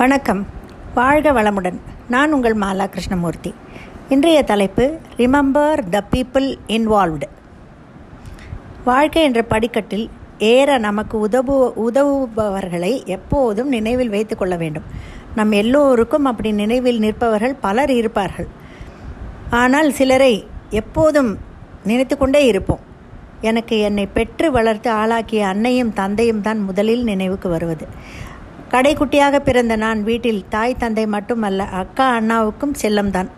வணக்கம். வாழ்க வளமுடன். நான் உங்கள் மாலா கிருஷ்ணமூர்த்தி. இன்றைய தலைப்பு ரிமெம்பர் த பீப்புள் இன்வால்வ்டு வாழ்க்கை என்ற படிக்கட்டில் ஏற நமக்கு உதவு உதவுபவர்களை எப்போதும் நினைவில் வைத்து கொள்ள வேண்டும். நம் எல்லோருக்கும் அப்படி நினைவில் நிற்பவர்கள் பலர் இருப்பார்கள். ஆனால் சிலரை எப்போதும் நினைத்து கொண்டே இருப்போம். எனக்கு என்னை பெற்று வளர்த்து ஆளாக்கிய அன்னையும் தந்தையும் தான் முதலில் நினைவுக்கு வருவது. கடைக்குட்டியாக பிறந்த நான் வீட்டில் தாய் தந்தை மட்டுமல்ல அக்கா அண்ணாவுக்கும் செல்லம்தான்.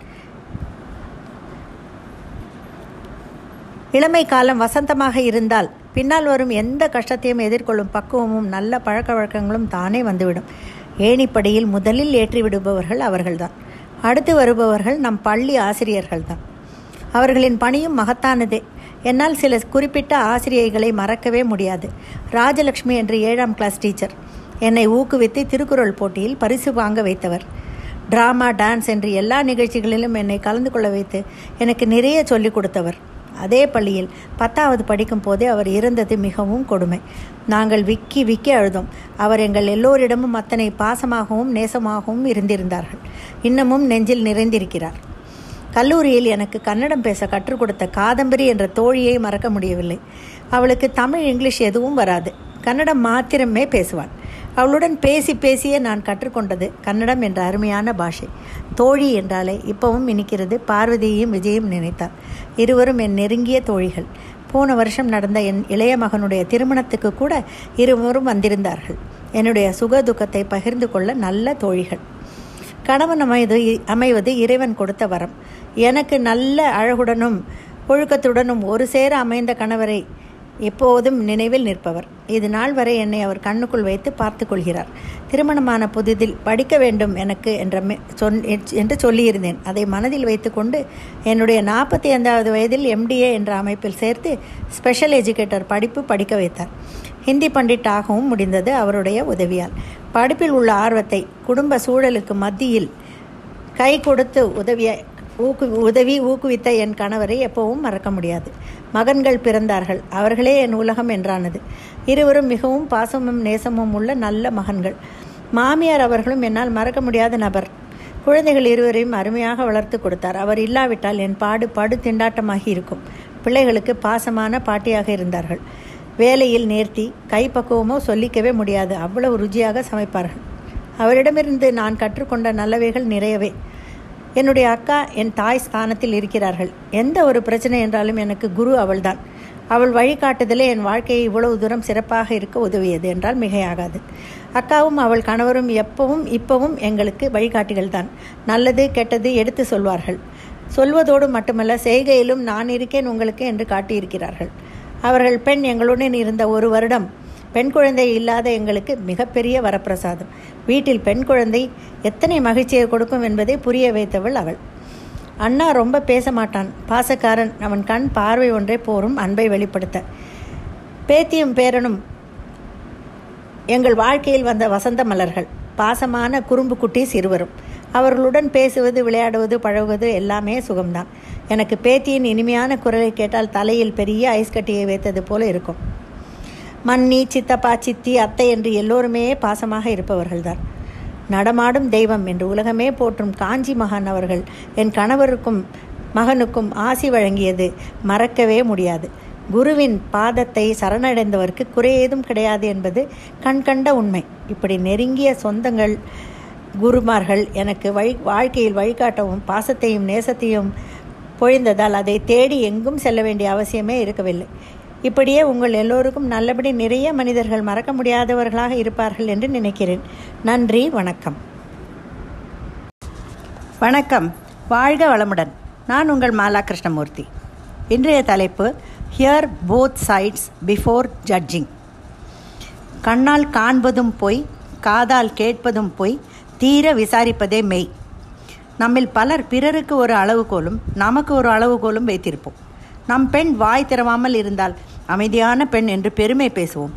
இளமை காலம் வசந்தமாக இருந்தால் பின்னால் வரும் எந்த கஷ்டத்தையும் எதிர்கொள்ளும் பக்குவமும் நல்ல பழக்க வழக்கங்களும் தானே வந்துவிடும். ஏணிப்படியில் முதலில் ஏற்றி விடுபவர்கள் அவர்கள்தான். அடுத்து வருபவர்கள் நம் பள்ளி ஆசிரியர்கள்தான். அவர்களின் பணியும் மகத்தானதே. என்னால் சில குறிப்பிட்ட ஆசிரியைகளை மறக்கவே முடியாது. ராஜலக்ஷ்மி என்று ஏழாம் கிளாஸ் டீச்சர் என்னை ஊக்குவித்து திருக்குறள் போட்டியில் பரிசு வாங்க வைத்தவர். டிராமா டான்ஸ் என்று எல்லா நிகழ்ச்சிகளிலும் என்னை கலந்து கொள்ள வைத்து எனக்கு நிறைய சொல்லிக் கொடுத்தவர். அதே பள்ளியில் பத்தாவது படிக்கும் போதே அவர் இருந்தது மிகவும் கொடுமை. நாங்கள் விக்கி விக்கி அழுதோம். அவர் எங்கள் எல்லோரிடமும் அத்தனை பாசமாகவும் நேசமாகவும் இருந்திருந்தார்கள். இன்னமும் நெஞ்சில் நிறைந்திருக்கிறார். கல்லூரியில் எனக்கு கன்னடம் பேச கற்றுக் கொடுத்த காதம்பரி என்ற தோழியை மறக்க முடியவில்லை. அவளுக்கு தமிழ் இங்கிலீஷ் எதுவும் வராது. கன்னடம் மாத்திரமே பேசுவாள். அவளுடன் பேசி பேசியே நான் கற்றுக்கொண்டது கன்னடம் என்ற அருமையான பாஷை. தோழி என்றாலே இப்பவும் இனிக்கிறது. பார்வதியையும் விஜயும் நினைத்தார். இருவரும் என் நெருங்கிய தோழிகள். போன வருஷம் நடந்த என் இளைய மகனுடைய திருமணத்துக்கு கூட இருவரும் வந்திருந்தார்கள். என்னுடைய சுக துக்கத்தை பகிர்ந்து கொள்ள நல்ல தோழிகள். கணவன் அமைது அமைவது இறைவன் கொடுத்த வரம். எனக்கு நல்ல அழகுடனும் ஒழுக்கத்துடனும் ஒரு சேர அமைந்த கணவரை எப்போதும் நினைவில் நிற்பவர். இது நாள் வரை என்னை அவர் கண்ணுக்குள் வைத்து பார்த்து கொள்கிறார். திருமணமான புதிதில் படிக்க வேண்டும் எனக்கு என்ற சொன் என்று சொல்லியிருந்தேன். அதை மனதில் வைத்துக்கொண்டு என்னுடைய நாற்பத்தி ஐந்தாவது வயதில் எம்டிஏ என்ற அமைப்பில் சேர்த்து ஸ்பெஷல் எஜுகேட்டர் படிப்பு படிக்க வைத்தார். ஹிந்தி பண்டிட்டாகவும் முடிந்தது அவருடைய உதவியால். படிப்பில் உள்ள ஆர்வத்தை குடும்ப சூழலுக்கு மத்தியில் கை கொடுத்து உதவிய ஊக்கு உதவி ஊக்குவித்த என் கணவரை எப்பவும் மறக்க முடியாது. மகன்கள் பிறந்தார்கள். அவர்களே என் உலகம் என்றானது. இருவரும் மிகவும் பாசமும் நேசமும் உள்ள நல்ல மகன்கள். மாமியார் அவர்களும் என்னால் மறக்க முடியாத நபர். குழந்தைகள் இருவரையும் அருமையாக வளர்த்து கொடுத்தார். அவர் இல்லாவிட்டால் என் பாடு படு திண்டாட்டமாகி இருக்கும். பிள்ளைகளுக்கு பாசமான பாட்டியாக இருந்தார்கள். வேலையில் நேர்த்தி கைப்பக்குவமோ சொல்லிக்கவே முடியாது. அவ்வளவு ருச்சியாக சமைப்பார்கள். அவரிடமிருந்து நான் கற்றுக்கொண்ட நல்லவைகள் நிறையவே. என்னுடைய அக்கா என் தாய் ஸ்தானத்தில் இருக்கிறார்கள். எந்த ஒரு பிரச்சனை என்றாலும் எனக்கு குரு அவள்தான். அவள் வழிகாட்டுதலே என் வாழ்க்கையை இவ்வளவு தூரம் சிறப்பாக இருக்க உதவியது என்றால் மிகையாகாது. அக்காவும் அவள் கணவரும் எப்பவும் இப்பவும் எங்களுக்கு வழிகாட்டிகள் தான் நல்லது கெட்டது எடுத்து சொல்வார்கள். சொல்வதோடு மட்டுமல்ல செய்கையிலும் நான் இருக்கேன் உங்களுக்கு என்று காட்டியிருக்கிறார்கள். அவர்கள் பெண் எங்களுடன் இருந்த ஒரு வருடம் பெண் குழந்தை இல்லாத எங்களுக்கு மிகப்பெரிய வரப்பிரசாதம். வீட்டில் பெண் குழந்தை எத்தனை மகிழ்ச்சியை கொடுக்கும் என்பதை புரிய வைத்தவள் அவள். அண்ணா ரொம்ப பேச மாட்டான். பாசக்காரன். அவன் கண் பார்வை ஒன்றே போரும் அன்பை வெளிப்படுத்த. பேத்தியும் பேரனும் எங்கள் வாழ்க்கையில் வந்த வசந்த மலர்கள். பாசமான குறும்பு குட்டீஸ் இருவரும். அவர்களுடன் பேசுவது விளையாடுவது பழகுவது எல்லாமே சுகம்தான். எனக்கு பேத்தியின் இனிமையான குரலை கேட்டால் தலையில் பெரிய ஐஸ் கட்டியை வைத்தது போல இருக்கும். மன்னி சித்தப்பா சித்தி அத்தை என்று எல்லோருமே பாசமாக இருப்பவர்கள்தான். நடமாடும் தெய்வம் என்று உலகமே போற்றும் காஞ்சி மகான் அவர்கள் என் கணவருக்கும் மகனுக்கும் ஆசி வழங்கியது மறக்கவே முடியாது. குருவின் பாதத்தை சரணடைந்தவருக்கு குறையேதும் கிடையாது என்பது கண்கண்ட உண்மை. இப்படி நெருங்கிய சொந்தங்கள் குருமார்கள் எனக்கு வழி வாழ்க்கையில் வழிகாட்டவும் பாசத்தையும் நேசத்தையும் பொழிந்ததால் அதை தேடி எங்கும் செல்ல வேண்டிய அவசியமே இருக்கவில்லை. இப்படியே உங்கள் எல்லோருக்கும் நல்லபடி நிறைய மனிதர்கள் மறக்க முடியாதவர்களாக இருப்பார்கள் என்று நினைக்கிறேன். நன்றி வணக்கம். வணக்கம். வாழ்க வளமுடன். நான் உங்கள் மாலா கிருஷ்ணமூர்த்தி. இன்றைய தலைப்பு hear both sides before judging கண்ணால் காண்பதும் பொய் காதால் கேட்பதும் பொய் தீர விசாரிப்பதே மெய். நம்மில் பலர் பிறருக்கு ஒரு அளவுகோலும் நமக்கு ஒரு அளவுகோலும் வைத்திருப்போம். நம் பெண் வாய் திறவாமல் இருந்தால் அமைதியான பெண் என்று பெருமை பேசுவோம்.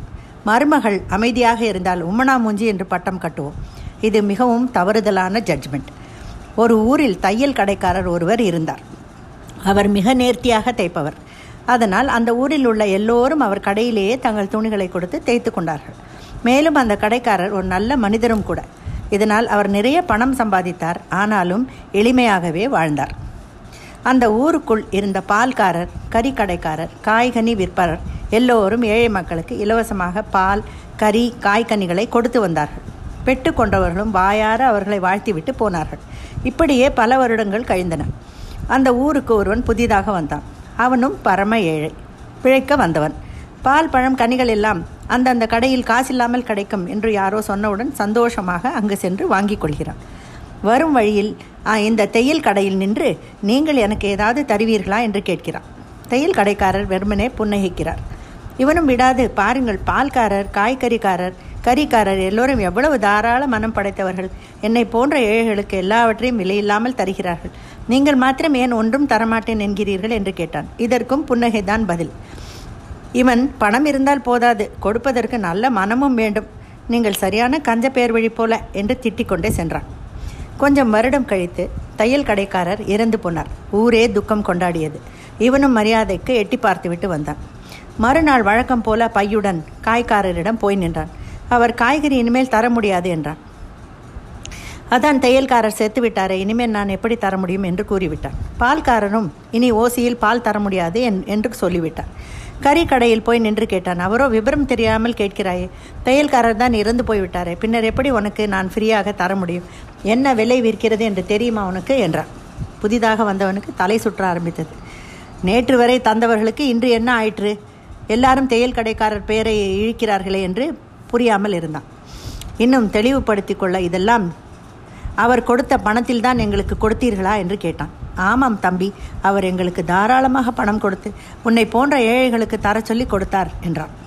மருமகள் அமைதியாக இருந்தால் உம்மனா மூஞ்சி என்று பட்டம் கட்டுவோம். இது மிகவும் தவறுதலான ஜட்ஜ்மெண்ட் ஒரு ஊரில் தையல் கடைக்காரர் ஒருவர் இருந்தார். அவர் மிக நேர்த்தியாக தைப்பவர். அதனால் அந்த ஊரில் உள்ள எல்லோரும் அவர் கடையிலேயே தங்கள் துணிகளை கொடுத்து தேய்த்து கொண்டார்கள். மேலும் அந்த கடைக்காரர் ஒரு நல்ல மனிதரும் கூட. இதனால் அவர் நிறைய பணம் சம்பாதித்தார். ஆனாலும் எளிமையாகவே வாழ்ந்தார். அந்த ஊருக்குள் இருந்த பால்காரர் கறிக்கடைக்காரர் காய்கனி விற்பரர் எல்லோரும் ஏழை மக்களுக்கு இலவசமாக பால் கறி காய்கனிகளை கொடுத்து வந்தார்கள். பெட்டு கொண்டவர்களும் வாயார அவர்களை வாழ்த்திவிட்டு போனார்கள். இப்படியே பல வருடங்கள் கழிந்தன. அந்த ஊருக்கு ஒருவன் புதிதாக வந்தான். அவனும் பரம ஏழை. பிழைக்க வந்தவன். பால் பழம் கனிகள் எல்லாம் அந்தந்த கடையில் காசில்லாமல் கிடைக்கும் என்று யாரோ சொன்னவுடன் சந்தோஷமாக அங்கு சென்று வாங்கிக் கொள்கிறான். வரும் வழியில் இந்த தையல் கடையில் நின்று நீங்கள் எனக்கு ஏதாவது தருவீர்களா என்று கேட்கிறான். தையல் கடைக்காரர் வெறுமனே புன்னகைக்கிறார். இவனும் விடாது பாருங்கள் பால்காரர் காய்கறிக்காரர் கறிக்காரர் எல்லோரும் எவ்வளவு தாராள மனம் படைத்தவர்கள். என்னை போன்ற ஏழைகளுக்கு எல்லாவற்றையும் விலையில்லாமல் தருகிறார்கள். நீங்கள் மாத்திரம் ஏன் ஒன்றும் தரமாட்டேன் என்கிறீர்கள் என்று கேட்டான். இதற்கும் புன்னகைதான் பதில். இவன் பணம் இருந்தால் போதாது கொடுப்பதற்கு நல்ல மனமும் வேண்டும். நீங்கள் சரியான கஞ்ச பேர் வழி போல என்று திட்டிக் கொண்டே சென்றான். கொஞ்சம் வருடம் கழித்து தையல் கடைக்காரர் இறந்து போனார். ஊரே துக்கம் கொண்டாடியது. இவனும் மரியாதைக்கு எட்டி பார்த்துவிட்டு வந்தான். மறுநாள் வழக்கம் போல பையுடன் காய்காரரிடம் போய் நின்றான். அவர் காய்கறி இனிமேல் தர முடியாது என்றான். அதான் தையல்காரர் செத்து விட்டாரே இனிமேல் நான் எப்படி தர முடியும் என்று கூறிவிட்டான். பால்காரரும் இனி ஓசியில் பால் தர முடியாது என்று சொல்லிவிட்டார் கறி கடையில் போய் நின்று கேட்டான். அவரோ விவரம் தெரியாமல் கேட்கிறாயே. தையல்காரர் தான் இறந்து போய்விட்டாரே. பின்னர் எப்படி உனக்கு நான் ஃப்ரீயாக தர முடியும்? என்ன விலை விற்கிறது என்று தெரியுமா உனக்கு? என்றான். புதிதாக வந்தவனுக்கு தலை சுற்ற ஆரம்பித்தது. நேற்று வரை தந்தவர்களுக்கு இன்று என்ன ஆயிற்று? எல்லாரும் தையல் கடைக்காரர் பெயரை இழிக்கிறார்களே என்று புரியாமல் இருந்தான். இன்னும் தெளிவுபடுத்தி கொள்ள இதெல்லாம் அவர் கொடுத்த பணத்தில் தான் எங்களுக்கு கொடுத்தீர்களா என்று கேட்டான். ஆமாம் தம்பி அவர் எங்களுக்கு தாராளமாக பணம் கொடுத்து உன்னை போன்ற ஏழைகளுக்கு தர சொல்லி கொடுத்தார் என்றான்.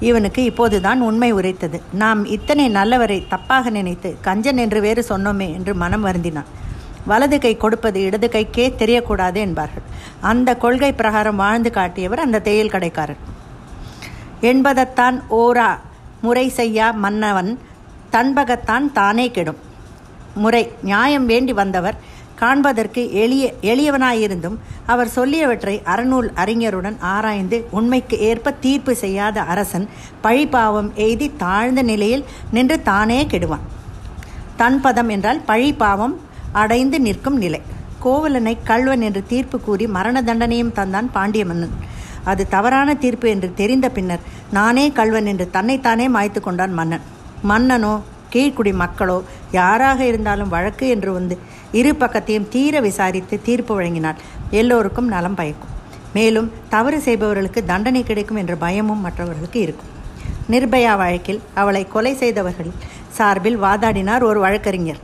இவனுக்கு இப்போதுதான் உண்மை உரைத்தது. நாம் இத்தனை நல்லவரை தப்பாக நினைத்து கஞ்சன் என்று வேறு சொன்னோமே என்று மனம் வருந்தினான். வலது கை கொடுப்பது இடது கைக்கே தெரியக்கூடாது என்பார்கள். அந்த கொள்கை பிரகாரம் வாழ்ந்து காட்டியவர் அந்த தேயில் கடைக்காரர் என்பதத்தான் ஓரா முறை செய்யா மன்னவன் தன்பகத்தான் தானே கெடும். முறை நியாயம் வேண்டி வந்தவர் காண்பதற்கு எளிய எளியவனாயிருந்தும் அவர் சொல்லியவற்றை அறநூல் அறிஞருடன் ஆராய்ந்து உண்மைக்கு ஏற்ப தீர்ப்பு செய்யாத அரசன் பழிபாவம் எய்தி தாழ்ந்த நிலையில் நின்று தானே கெடுவான். தன் பதம் என்றால் பழிபாவம் அடைந்து நிற்கும் நிலை. கோவலனை கல்வன் என்று தீர்ப்பு கூறி மரண தண்டனையும் தந்தான் பாண்டிய மன்னன் அது தவறான தீர்ப்பு என்று தெரிந்த பின்னர் நானே கல்வன் என்று தன்னைத்தானே மாய்த்து கொண்டான் மன்னன். மன்னனோ கீழ்க்குடி மக்களோ யாராக இருந்தாலும் வழக்கு என்று வந்து இரு பக்கத்தையும் தீர விசாரித்து தீர்ப்பு வழங்கினார். எல்லோருக்கும் நலம் பயக்கும். மேலும் தவறு செய்பவர்களுக்கு தண்டனை கிடைக்கும் என்ற பயமும் மற்றவர்களுக்கு இருக்கும். நிர்பயா வழக்கில் அவளை கொலை செய்தவர்கள் சார்பில் வாதாடினார் ஒரு வழக்கறிஞர்.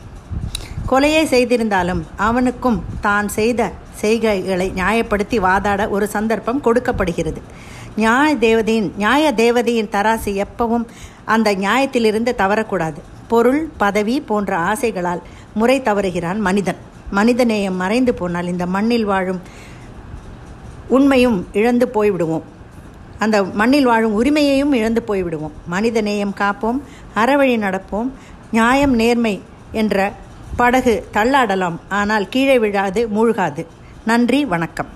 கொலையை செய்திருந்தாலும் அவனுக்கும் தான் செய்த செய்கைகளை நியாயப்படுத்தி வாதாட ஒரு சந்தர்ப்பம் கொடுக்கப்படுகிறது. நியாய தேவதையின் நியாய தேவதையின் தராசு எப்பவும் அந்த நியாயத்திலிருந்து தவறக்கூடாது. பொருள் பதவி போன்ற ஆசைகளால் முறை தவறுகிறான் மனிதன். மனிதநேயம் மறைந்து போனால் இந்த மண்ணில் வாழும் உண்மையும் இழந்து போய்விடுவோம். அந்த மண்ணில் வாழும் உரிமையையும் இழந்து போய்விடுவோம். மனிதநேயம் காப்போம் அறவழி நடப்போம் நியாயம் நேர்மை என்ற படகு தள்ளாடலாம். ஆனால் கீழே விழாது மூழ்காது. நன்றி வணக்கம்.